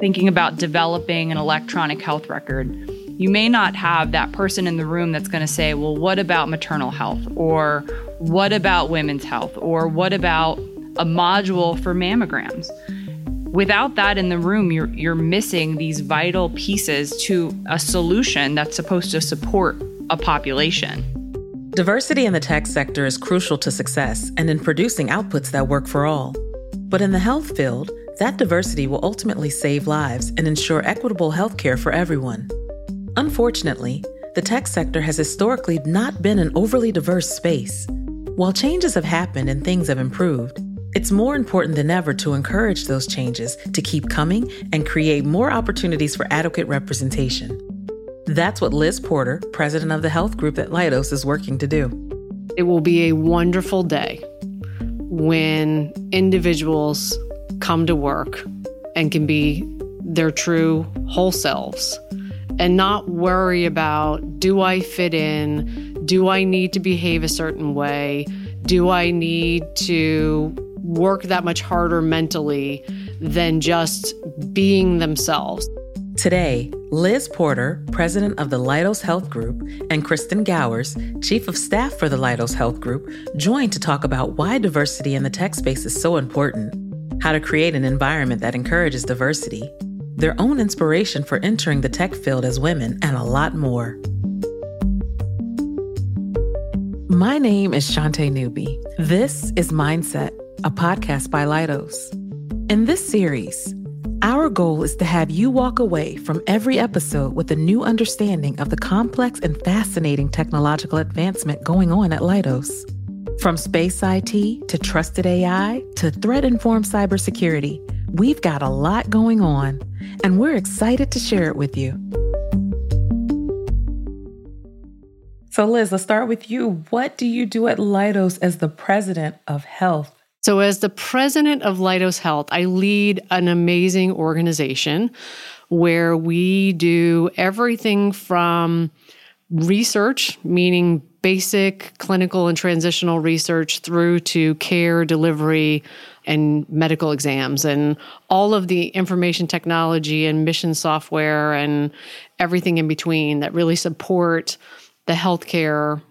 thinking about developing an electronic health record, you may not have that person in the room that's going to say, well, what about maternal health? Or what about women's health? Or what about a module for mammograms? Without that in the room, you're, you're missing these vital pieces to a solution that's supposed to support a population. Diversity in the tech sector is crucial to success and in producing outputs that work for all. But in the health field, that diversity will ultimately save lives and ensure equitable health care for everyone. Unfortunately, the tech sector has historically not been an overly diverse space. While changes have happened and things have improved, it's more important than ever to encourage those changes to keep coming and create more opportunities for adequate representation. That's what Liz Porter, president of the health group at Leidos, is working to do. It will be a wonderful day when individuals come to work and can be their true whole selves and not worry about do I fit in? Do I need to behave a certain way? Do I need to work that much harder mentally than just being themselves? Today, Liz Porter, president of the Leidos Health Group, and Kristen Gowers, chief of staff for the Leidos Health Group, join to talk about why diversity in the tech space is so important, how to create an environment that encourages diversity, their own inspiration for entering the tech field as women, and a lot more. My name is Shantae Newby. This is Mindset, a podcast by Leidos. In this series, our goal is to have you walk away from every episode with a new understanding of the complex and fascinating technological advancement going on at Leidos. From space IT to trusted AI to threat informed cybersecurity, we've got a lot going on, and we're excited to share it with you. So, Liz, let's start with you. What do you do at Leidos as the president of health? So, as the president of Leidos Health, I lead an amazing organization where we do everything from research, meaning basic clinical and translational research, through to care delivery and medical exams, and all of the information technology and mission software and everything in between that really support the healthcare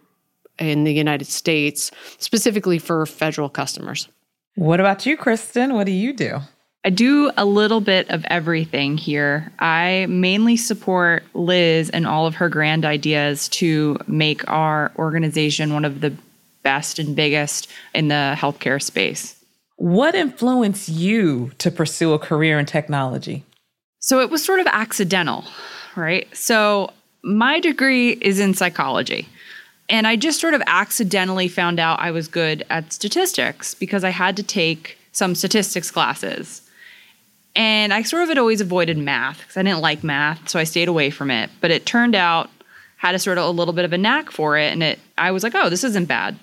in the United States, specifically for federal customers. What about you, Kristen? What do you do? I do a little bit of everything here. I mainly support Liz and all of her grand ideas to make our organization one of the best and biggest in the healthcare space. What influenced you to pursue a career in technology? So it was sort of accidental, right? So my degree is in psychology. And I just sort of accidentally found out I was good at statistics because I had to take some statistics classes. And I sort of had always avoided math because I didn't like math, so I stayed away from it. But it turned out had a sort of a little bit of a knack for it, and it I was like, oh, this isn't bad.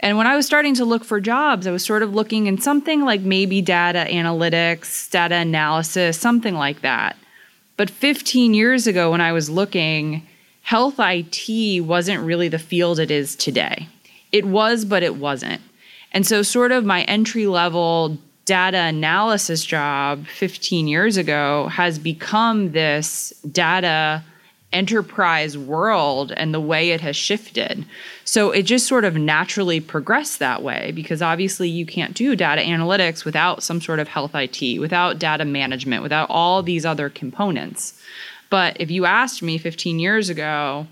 And when I was starting to look for jobs, I was sort of looking in something like maybe data analytics, data analysis, something like that. But 15 years ago, when I was looking, health IT wasn't really the field it is today. It was, but it wasn't. And so, sort of my entry level data analysis job 15 years ago has become this data enterprise world and the way it has shifted. So it just sort of naturally progressed that way because obviously you can't do data analytics without some sort of health IT, without data management, without all these other components. But if you asked me 15 years ago,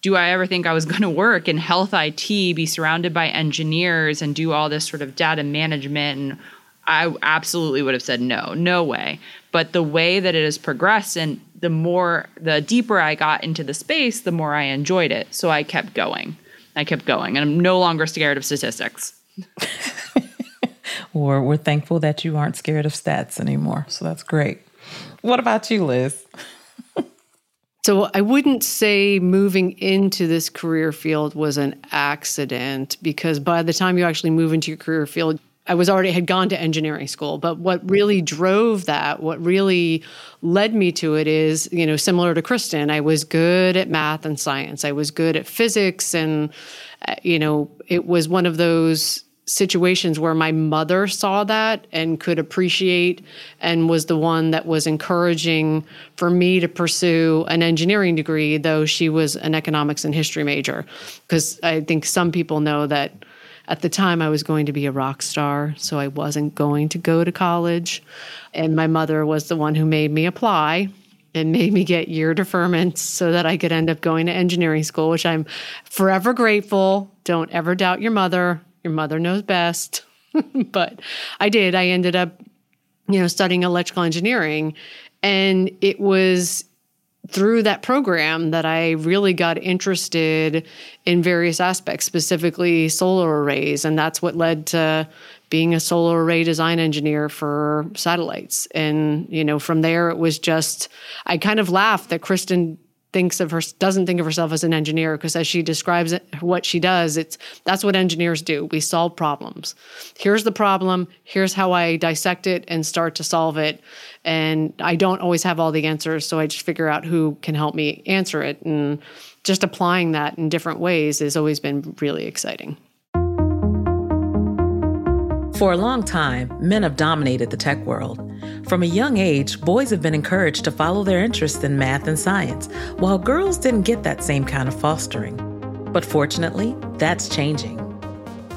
do I ever think I was going to work in health IT, be surrounded by engineers, and do all this sort of data management? And I absolutely would have said no, no way. But the way that it has progressed, and the more, the deeper I got into the space, the more I enjoyed it. So I kept going. I kept going, and I'm no longer scared of statistics. or we're thankful that you aren't scared of stats anymore. So that's great. What about you, Liz? So I wouldn't say moving into this career field was an accident because by the time you actually move into your career field, I was already had gone to engineering school, but what really drove that, what really led me to it is, you know, similar to Kristen, I was good at math and science. I was good at physics and uh, you know, it was one of those situations where my mother saw that and could appreciate and was the one that was encouraging for me to pursue an engineering degree though she was an economics and history major because i think some people know that at the time i was going to be a rock star so i wasn't going to go to college and my mother was the one who made me apply and made me get year deferments so that I could end up going to engineering school, which I'm forever grateful. Don't ever doubt your mother. Your mother knows best. but I did. I ended up, you know, studying electrical engineering. And it was through that program that I really got interested in various aspects, specifically solar arrays. And that's what led to being a solar array design engineer for satellites. And, you know, from there it was just, I kind of laughed that Kristen thinks of her doesn't think of herself as an engineer because as she describes it, what she does it's that's what engineers do. We solve problems. Here's the problem here's how i dissect it and start to solve it and i don't always have all the answers so i just figure out who can help me answer it and just applying that in different ways has always been really exciting for a long time, men have dominated the tech world. From a young age, boys have been encouraged to follow their interests in math and science, while girls didn't get that same kind of fostering. But fortunately, that's changing.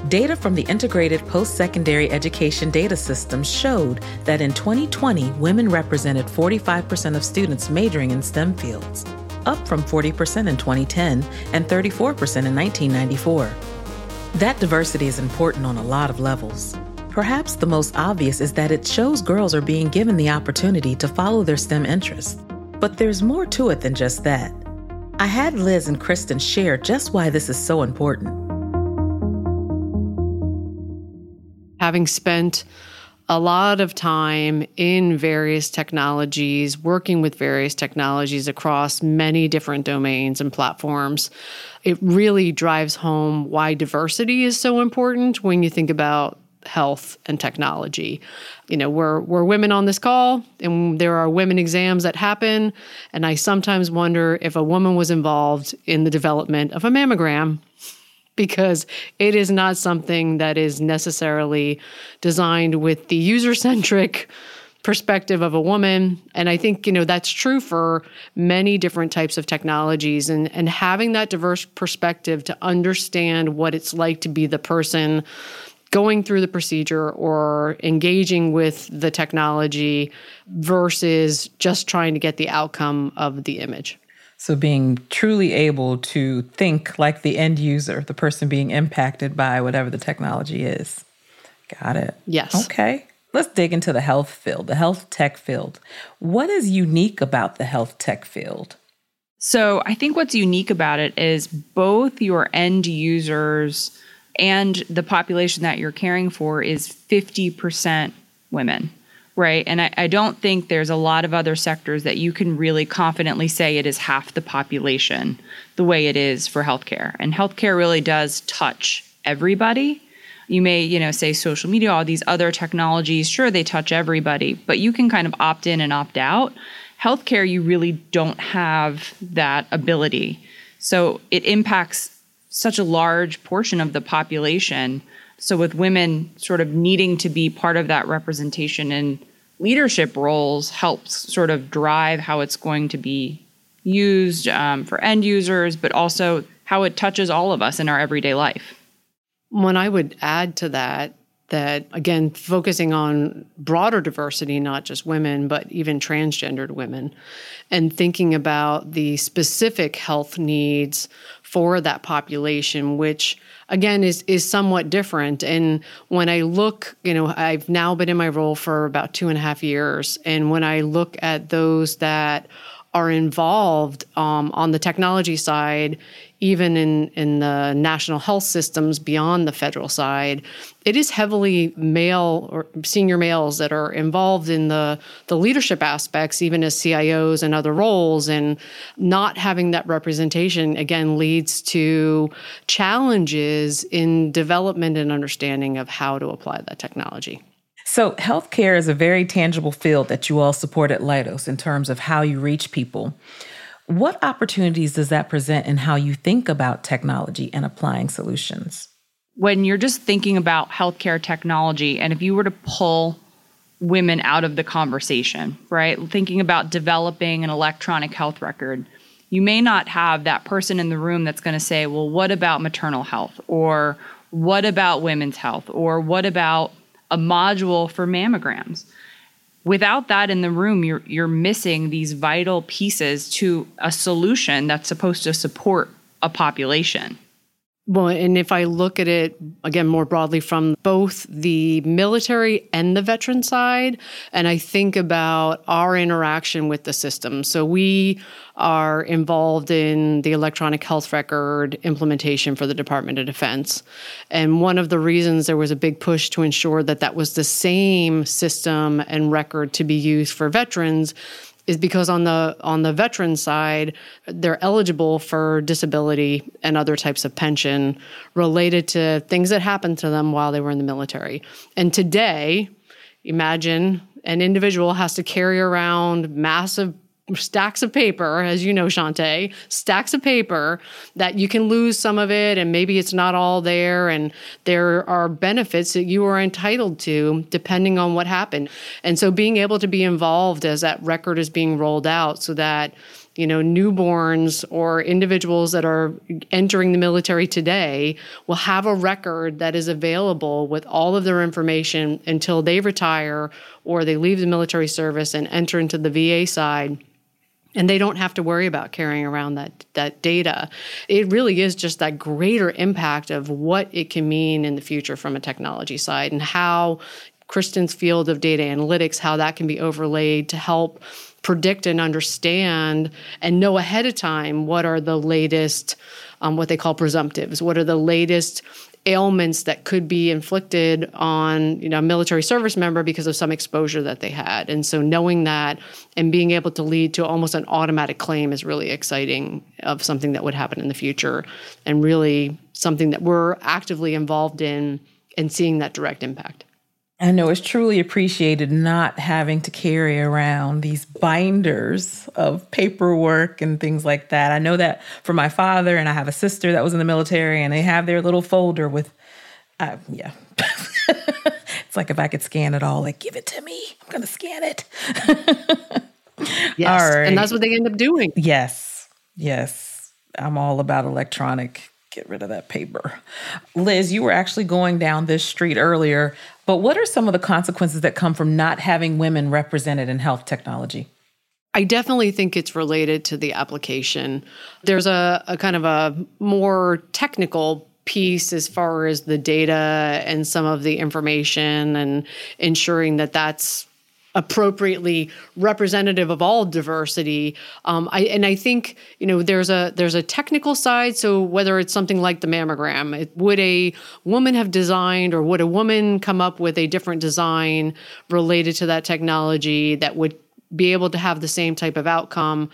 Data from the Integrated Post Secondary Education Data System showed that in 2020, women represented 45% of students majoring in STEM fields, up from 40% in 2010 and 34% in 1994. That diversity is important on a lot of levels. Perhaps the most obvious is that it shows girls are being given the opportunity to follow their STEM interests. But there's more to it than just that. I had Liz and Kristen share just why this is so important. Having spent a lot of time in various technologies, working with various technologies across many different domains and platforms, it really drives home why diversity is so important when you think about health and technology. You know, we're we're women on this call and there are women exams that happen and I sometimes wonder if a woman was involved in the development of a mammogram because it is not something that is necessarily designed with the user-centric perspective of a woman and i think you know that's true for many different types of technologies and and having that diverse perspective to understand what it's like to be the person going through the procedure or engaging with the technology versus just trying to get the outcome of the image. So, being truly able to think like the end user, the person being impacted by whatever the technology is. Got it. Yes. Okay. Let's dig into the health field, the health tech field. What is unique about the health tech field? So, I think what's unique about it is both your end users and the population that you're caring for is 50% women right? And I, I, don't think there's a lot of other sectors that you can really confidently say it is half the population the way it is for healthcare. And healthcare really does touch everybody. You may, you know, say social media, all these other technologies, sure, they touch everybody, but you can kind of opt in and opt out. Healthcare, you really don't have that ability. So it impacts such a large portion of the population. So, with women sort of needing to be part of that representation in leadership roles, helps sort of drive how it's going to be used um, for end users, but also how it touches all of us in our everyday life. When I would add to that, that again, focusing on broader diversity, not just women, but even transgendered women, and thinking about the specific health needs for that population, which again is is somewhat different. And when I look, you know, I've now been in my role for about two and a half years, and when I look at those that are involved um, on the technology side even in, in the national health systems beyond the federal side, it is heavily male or senior males that are involved in the, the leadership aspects, even as CIOs and other roles. And not having that representation, again, leads to challenges in development and understanding of how to apply that technology. So, healthcare is a very tangible field that you all support at Leidos in terms of how you reach people. What opportunities does that present in how you think about technology and applying solutions? when you're just thinking about healthcare technology, and if you were to pull women out of the conversation, right? Thinking about developing an electronic health record, you may not have that person in the room that's going to say, well, what about maternal health? Or what about women's health? Or what about a module for mammograms? Without that in the room, you're, you're missing these vital pieces to a solution that's supposed to support a population. Well, and if I look at it again more broadly from both the military and the veteran side, and I think about our interaction with the system. So we are involved in the electronic health record implementation for the Department of Defense. And one of the reasons there was a big push to ensure that that was the same system and record to be used for veterans is because on the on the veteran side they're eligible for disability and other types of pension related to things that happened to them while they were in the military. And today, imagine an individual has to carry around massive stacks of paper, as you know, Shantae, stacks of paper that you can lose some of it and maybe it's not all there. And there are benefits that you are entitled to depending on what happened. And so being able to be involved as that record is being rolled out so that you know, newborns or individuals that are entering the military today will have a record that is available with all of their information until they retire or they leave the military service and enter into the VA side and they don't have to worry about carrying around that that data. It really is just that greater impact of what it can mean in the future from a technology side and how Kristen's field of data analytics, how that can be overlaid to help predict and understand and know ahead of time what are the latest, um, what they call presumptives, what are the latest ailments that could be inflicted on you know a military service member because of some exposure that they had. And so knowing that and being able to lead to almost an automatic claim is really exciting of something that would happen in the future and really something that we're actively involved in and seeing that direct impact I know it's truly appreciated not having to carry around these binders of paperwork and things like that. I know that for my father, and I have a sister that was in the military, and they have their little folder with, uh, yeah. it's like if I could scan it all, like, give it to me. I'm going to scan it. yes. Right. And that's what they end up doing. Yes. Yes. I'm all about electronic get rid of that paper. Liz, you were actually going down this street earlier, but what are some of the consequences that come from not having women represented in health technology? I definitely think it's related to the application. There's a, a kind of a more technical piece as far as the data and some of the information and ensuring that that's appropriately representative of all diversity. Um, I, and I think you know there's a there's a technical side. So whether it's something like the mammogram, it, would a woman have designed, or would a woman come up with a different design related to that technology that would be able to have the same type of outcome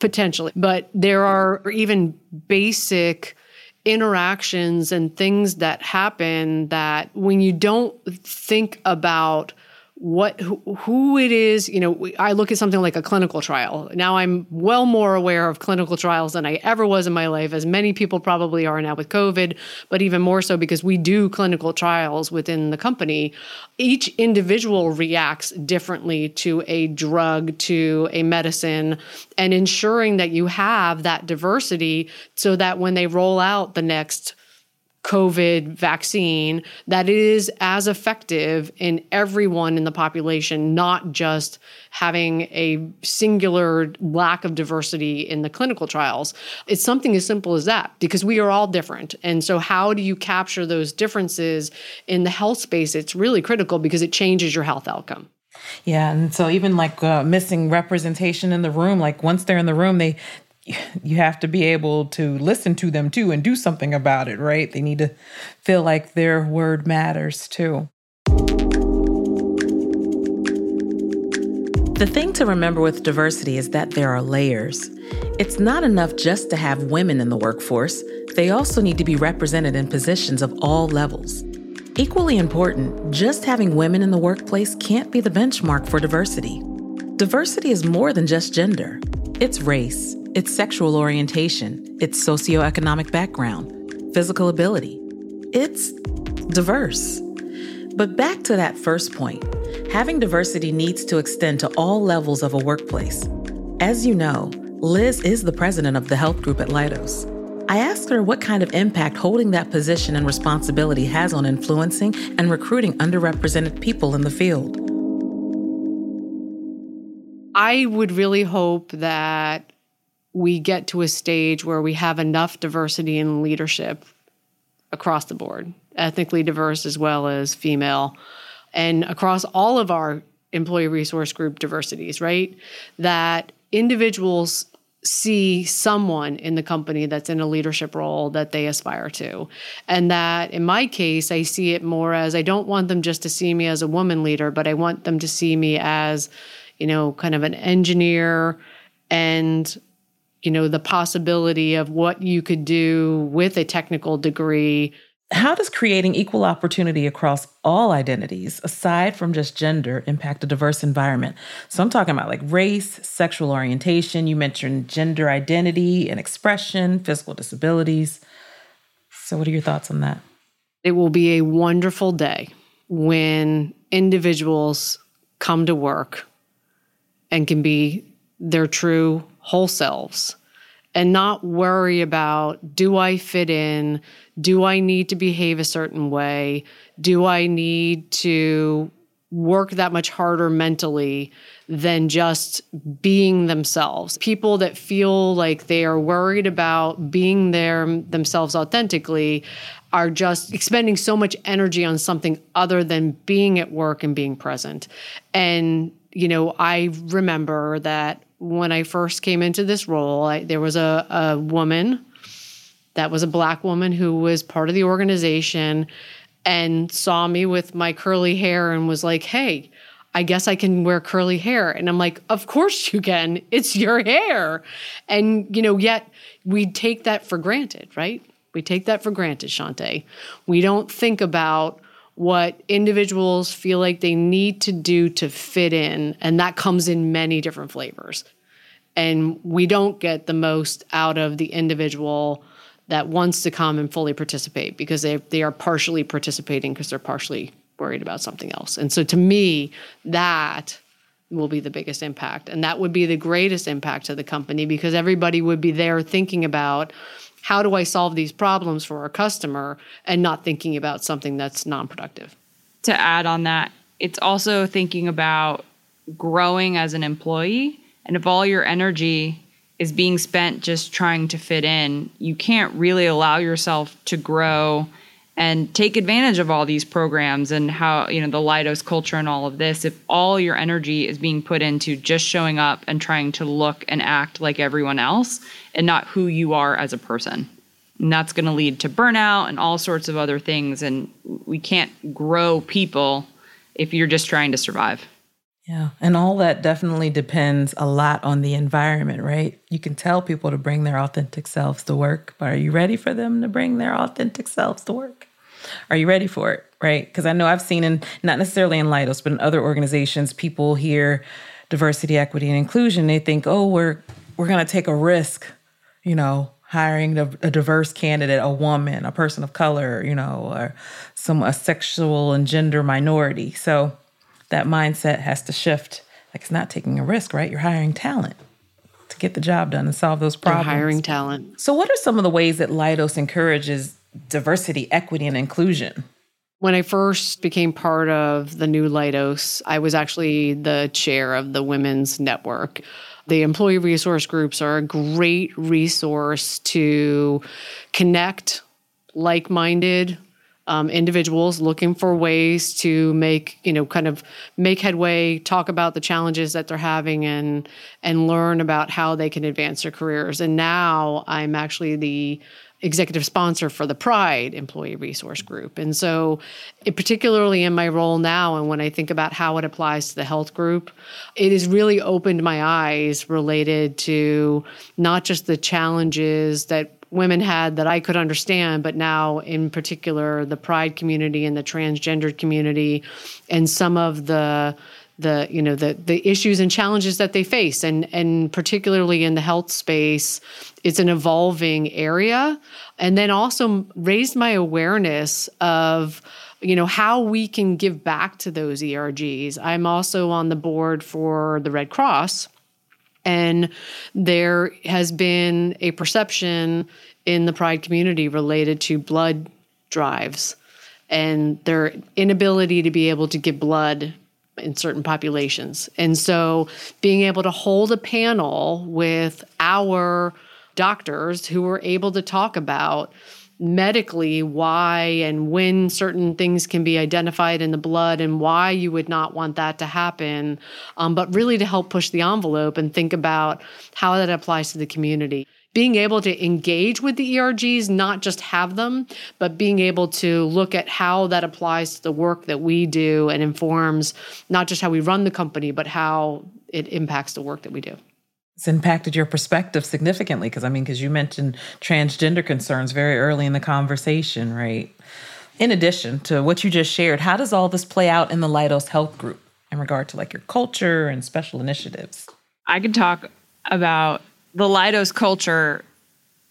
potentially? But there are even basic interactions and things that happen that when you don't think about what who, who it is you know i look at something like a clinical trial. Now i'm well more aware of clinical trials than i ever was in my life as many people probably are now with covid but even more so because we do clinical trials within the company. Each individual reacts differently to a drug to a medicine and ensuring that you have that diversity so that when they roll out the next COVID vaccine that is as effective in everyone in the population, not just having a singular lack of diversity in the clinical trials. It's something as simple as that because we are all different. And so, how do you capture those differences in the health space? It's really critical because it changes your health outcome. Yeah, and so even like uh, missing representation in the room, like once they're in the room, they you have to be able to listen to them too and do something about it, right? They need to feel like their word matters too. The thing to remember with diversity is that there are layers. It's not enough just to have women in the workforce, they also need to be represented in positions of all levels. Equally important, just having women in the workplace can't be the benchmark for diversity. Diversity is more than just gender, it's race, it's sexual orientation, it's socioeconomic background, physical ability. it's diverse. But back to that first point having diversity needs to extend to all levels of a workplace. As you know, Liz is the president of the health group at Leidos. I asked her what kind of impact holding that position and responsibility has on influencing and recruiting underrepresented people in the field. I would really hope that we get to a stage where we have enough diversity in leadership across the board, ethnically diverse as well as female, and across all of our employee resource group diversities, right? That individuals see someone in the company that's in a leadership role that they aspire to. And that in my case, I see it more as I don't want them just to see me as a woman leader, but I want them to see me as, you know, kind of an engineer and you know the possibility of what you could do with a technical degree how does creating equal opportunity across all identities, aside from just gender, impact a diverse environment? So I'm talking about like race, sexual orientation. You mentioned gender identity and expression, physical disabilities. So, what are your thoughts on that? It will be a wonderful day when individuals come to work and can be their true whole selves and not worry about do I fit in? Do I need to behave a certain way? Do I need to work that much harder mentally than just being themselves? People that feel like they are worried about being there themselves authentically are just expending so much energy on something other than being at work and being present. And you know, I remember that when I first came into this role, I, there was a, a woman that was a black woman who was part of the organization and saw me with my curly hair and was like, hey, I guess I can wear curly hair. And I'm like, of course you can. It's your hair. And, you know, yet we take that for granted, right? We take that for granted, Shantae. We don't think about what individuals feel like they need to do to fit in. And that comes in many different flavors. And we don't get the most out of the individual that wants to come and fully participate because they, they are partially participating because they're partially worried about something else. And so to me, that will be the biggest impact. And that would be the greatest impact to the company because everybody would be there thinking about how do I solve these problems for our customer and not thinking about something that's non productive. To add on that, it's also thinking about growing as an employee. And if all your energy is being spent just trying to fit in, you can't really allow yourself to grow and take advantage of all these programs and how you know the Leidos culture and all of this if all your energy is being put into just showing up and trying to look and act like everyone else and not who you are as a person. And that's going to lead to burnout and all sorts of other things and we can't grow people if you're just trying to survive yeah. And all that definitely depends a lot on the environment, right? You can tell people to bring their authentic selves to work, but are you ready for them to bring their authentic selves to work? Are you ready for it? Right? Because I know I've seen in not necessarily in Leidos, but in other organizations, people hear diversity, equity, and inclusion. They think, oh, we're we're gonna take a risk, you know, hiring a, a diverse candidate, a woman, a person of color, you know, or some a sexual and gender minority. So that mindset has to shift. Like it's not taking a risk, right? You're hiring talent to get the job done and solve those problems. You're hiring talent. So, what are some of the ways that Leidos encourages diversity, equity, and inclusion? When I first became part of the new Leidos, I was actually the chair of the Women's Network. The employee resource groups are a great resource to connect like minded um, individuals looking for ways to make you know kind of make headway talk about the challenges that they're having and and learn about how they can advance their careers and now i'm actually the executive sponsor for the Pride Employee Resource Group. And so, it, particularly in my role now, and when I think about how it applies to the health group, it has really opened my eyes related to not just the challenges that women had that I could understand, but now, in particular, the pride community and the transgendered community, and some of the the you know the the issues and challenges that they face and and particularly in the health space it's an evolving area and then also raised my awareness of you know how we can give back to those ERGs. I'm also on the board for the Red Cross and there has been a perception in the pride community related to blood drives and their inability to be able to give blood in certain populations. And so being able to hold a panel with our doctors who were able to talk about medically why and when certain things can be identified in the blood and why you would not want that to happen, um, but really to help push the envelope and think about how that applies to the community being able to engage with the ERGs, not just have them, but being able to look at how that applies to the work that we do and informs not just how we run the company, but how it impacts the work that we do. It's impacted your perspective significantly because I mean, because you mentioned transgender concerns very early in the conversation, right? In addition to what you just shared, how does all this play out in the Leidos Health Group in regard to like your culture and special initiatives? I could talk about the Leidos culture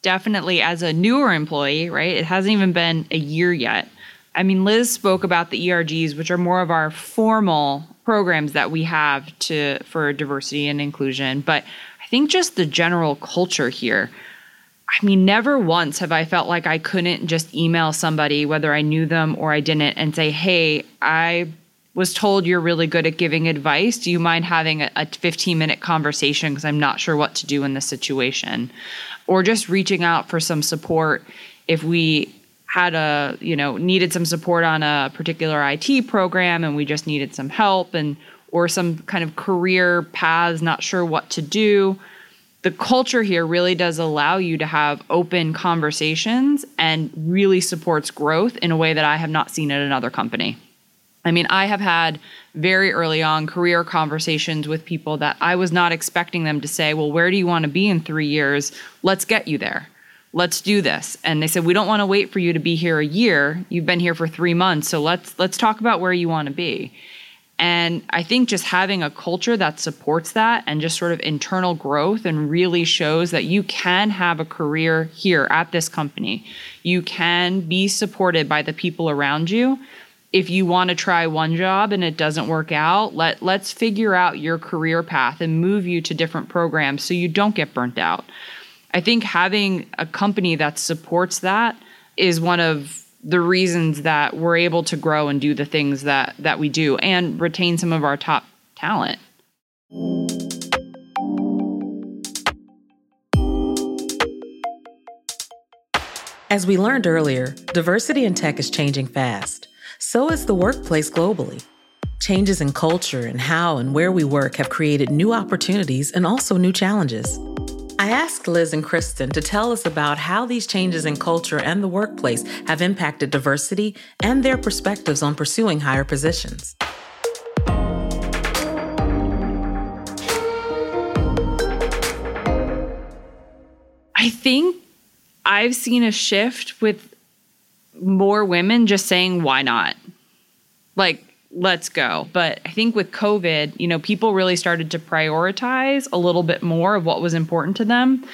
definitely as a newer employee, right? It hasn't even been a year yet. I mean, Liz spoke about the ERGs, which are more of our formal programs that we have to for diversity and inclusion, but I think just the general culture here. I mean, never once have I felt like I couldn't just email somebody, whether I knew them or I didn't, and say, Hey, I was told you're really good at giving advice. Do you mind having a, a 15 minute conversation? Because I'm not sure what to do in this situation. Or just reaching out for some support if we had a, you know, needed some support on a particular IT program and we just needed some help and or some kind of career paths, not sure what to do. The culture here really does allow you to have open conversations and really supports growth in a way that I have not seen at another company. I mean, I have had very early on career conversations with people that I was not expecting them to say, Well, where do you want to be in three years? Let's get you there. Let's do this. And they said, We don't want to wait for you to be here a year. You've been here for three months. So let's let's talk about where you want to be. And I think just having a culture that supports that and just sort of internal growth and really shows that you can have a career here at this company. You can be supported by the people around you if you want to try one job and it doesn't work out, let let's figure out your career path and move you to different programs so you don't get burnt out. I think having a company that supports that is one of the reasons that we're able to grow and do the things that that we do and retain some of our top talent. As we learned earlier, diversity in tech is changing fast. So is the workplace globally. Changes in culture and how and where we work have created new opportunities and also new challenges. I asked Liz and Kristen to tell us about how these changes in culture and the workplace have impacted diversity and their perspectives on pursuing higher positions. I think I've seen a shift with more women just saying, why not? Like, let's go. But I think with COVID, you know, people really started to prioritize a little bit more of what was important to them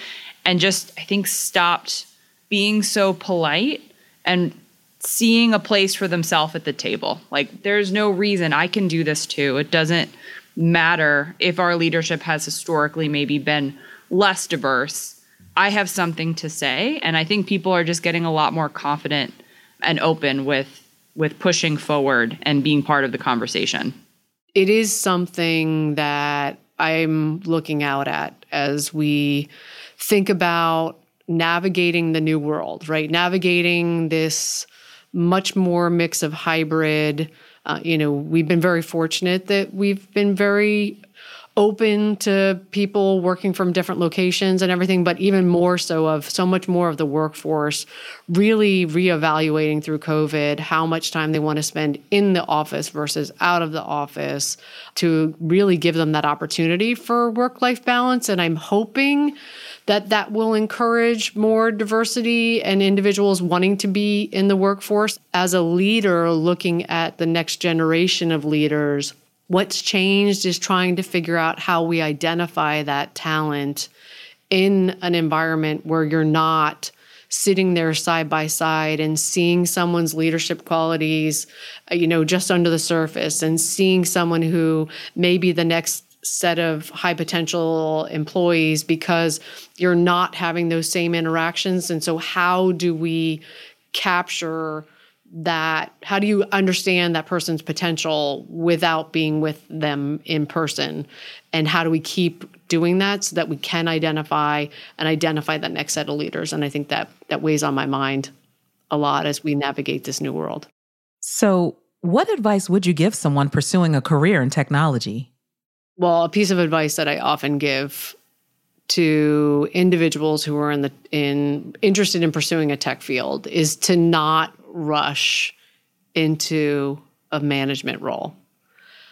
and just, I think, stopped being so polite and seeing a place for themselves at the table. Like, there's no reason I can do this too. It doesn't matter if our leadership has historically maybe been less diverse. I have something to say. And I think people are just getting a lot more confident and open with with pushing forward and being part of the conversation. It is something that I'm looking out at as we think about navigating the new world, right? Navigating this much more mix of hybrid. Uh, you know, we've been very fortunate that we've been very open to people working from different locations and everything, but even more so of so much more of the workforce really reevaluating through COVID how much time they want to spend in the office versus out of the office to really give them that opportunity for work life balance. And I'm hoping that that will encourage more diversity and individuals wanting to be in the workforce as a leader looking at the next generation of leaders What's changed is trying to figure out how we identify that talent in an environment where you're not sitting there side by side and seeing someone's leadership qualities, uh, you know, just under the surface and seeing someone who may be the next set of high potential employees because you're not having those same interactions. And so, how do we capture that? How do you understand that person's potential without being with them in person? And how do we keep doing that so that we can identify and identify that next set of leaders. And I think that that weighs on my mind a lot as we navigate this new world. So, what advice would you give someone pursuing a career in technology? Well, a piece of advice that I often give to individuals who are in the in interested in pursuing a tech field is to not rush into a management role.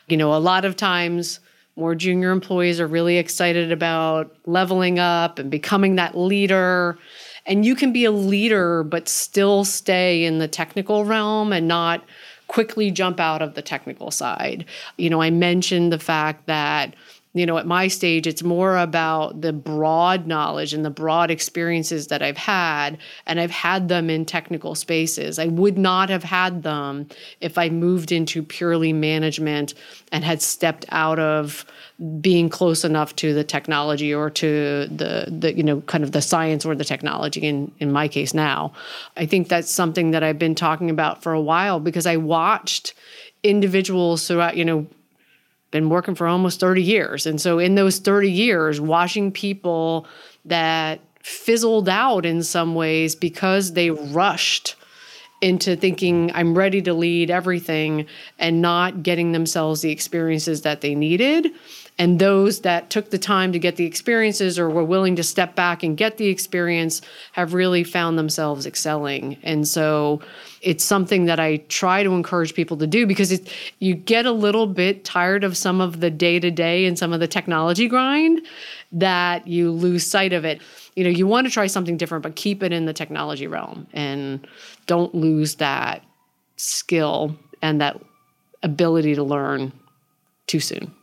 You know, a lot of times more junior employees are really excited about leveling up and becoming that leader. And you can be a leader, but still stay in the technical realm and not quickly jump out of the technical side. You know, I mentioned the fact that you know, at my stage, it's more about the broad knowledge and the broad experiences that I've had, and I've had them in technical spaces. I would not have had them if I moved into purely management and had stepped out of being close enough to the technology or to the the you know kind of the science or the technology in in my case now i think that's something that i've been talking about for a while because i watched individuals throughout you know been working for almost 30 years. And so in those 30 years, watching people that fizzled out in some ways because they rushed into thinking I'm ready to lead everything and not getting themselves the experiences that they needed and those that took the time to get the experiences or were willing to step back and get the experience have really found themselves excelling. And so it's something that I try to encourage people to do because it, you get a little bit tired of some of the day to day and some of the technology grind that you lose sight of it. You know, you want to try something different, but keep it in the technology realm and don't lose that skill and that ability to learn too soon.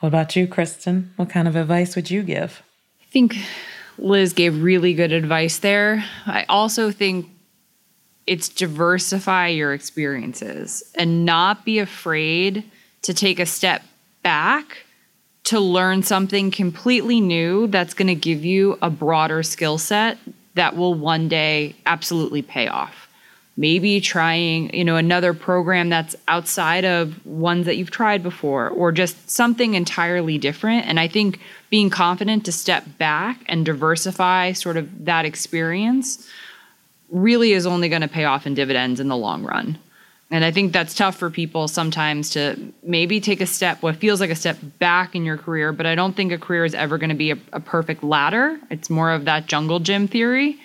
What about you, Kristen? What kind of advice would you give? I think Liz gave really good advice there. I also think it's diversify your experiences and not be afraid to take a step back to learn something completely new that's going to give you a broader skill set that will one day absolutely pay off maybe trying you know another program that's outside of ones that you've tried before or just something entirely different. And i think being confident to step back and diversify sort of that experience really is only going to pay off in dividends in the long run. And i think that's tough for people sometimes to maybe take a step what feels like a step back in your career but i don't think a career is ever going to be a, a perfect ladder. It's more of that jungle gym theory.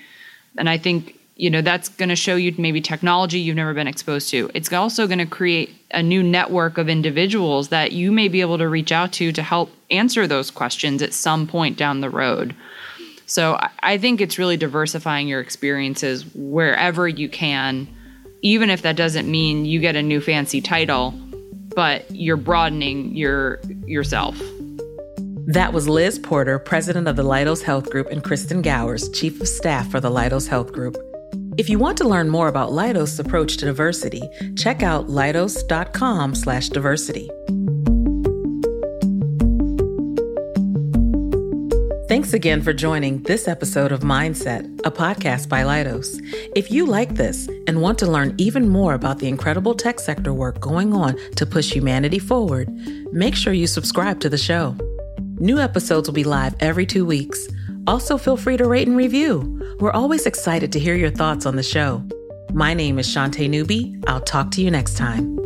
And i think you know that's going to show you maybe technology you've never been exposed to. It's also going to create a new network of individuals that you may be able to reach out to to help answer those questions at some point down the road. So i think it's really diversifying your experiences wherever you can even if that doesn't mean you get a new fancy title but you're broadening your yourself. That was Liz Porter, president of the Leidos Health Group, and Kristen Gowers, chief of staff for the Leidos Health Group. If you want to learn more about Leidos' approach to diversity, check out leidos.com/diversity. Thanks again for joining this episode of Mindset, a podcast by Leidos. If you like this and want to learn even more about the incredible tech sector work going on to push humanity forward, make sure you subscribe to the show. New episodes will be live every two weeks. Also, feel free to rate and review. We're always excited to hear your thoughts on the show. My name is Shantae Newby. I'll talk to you next time.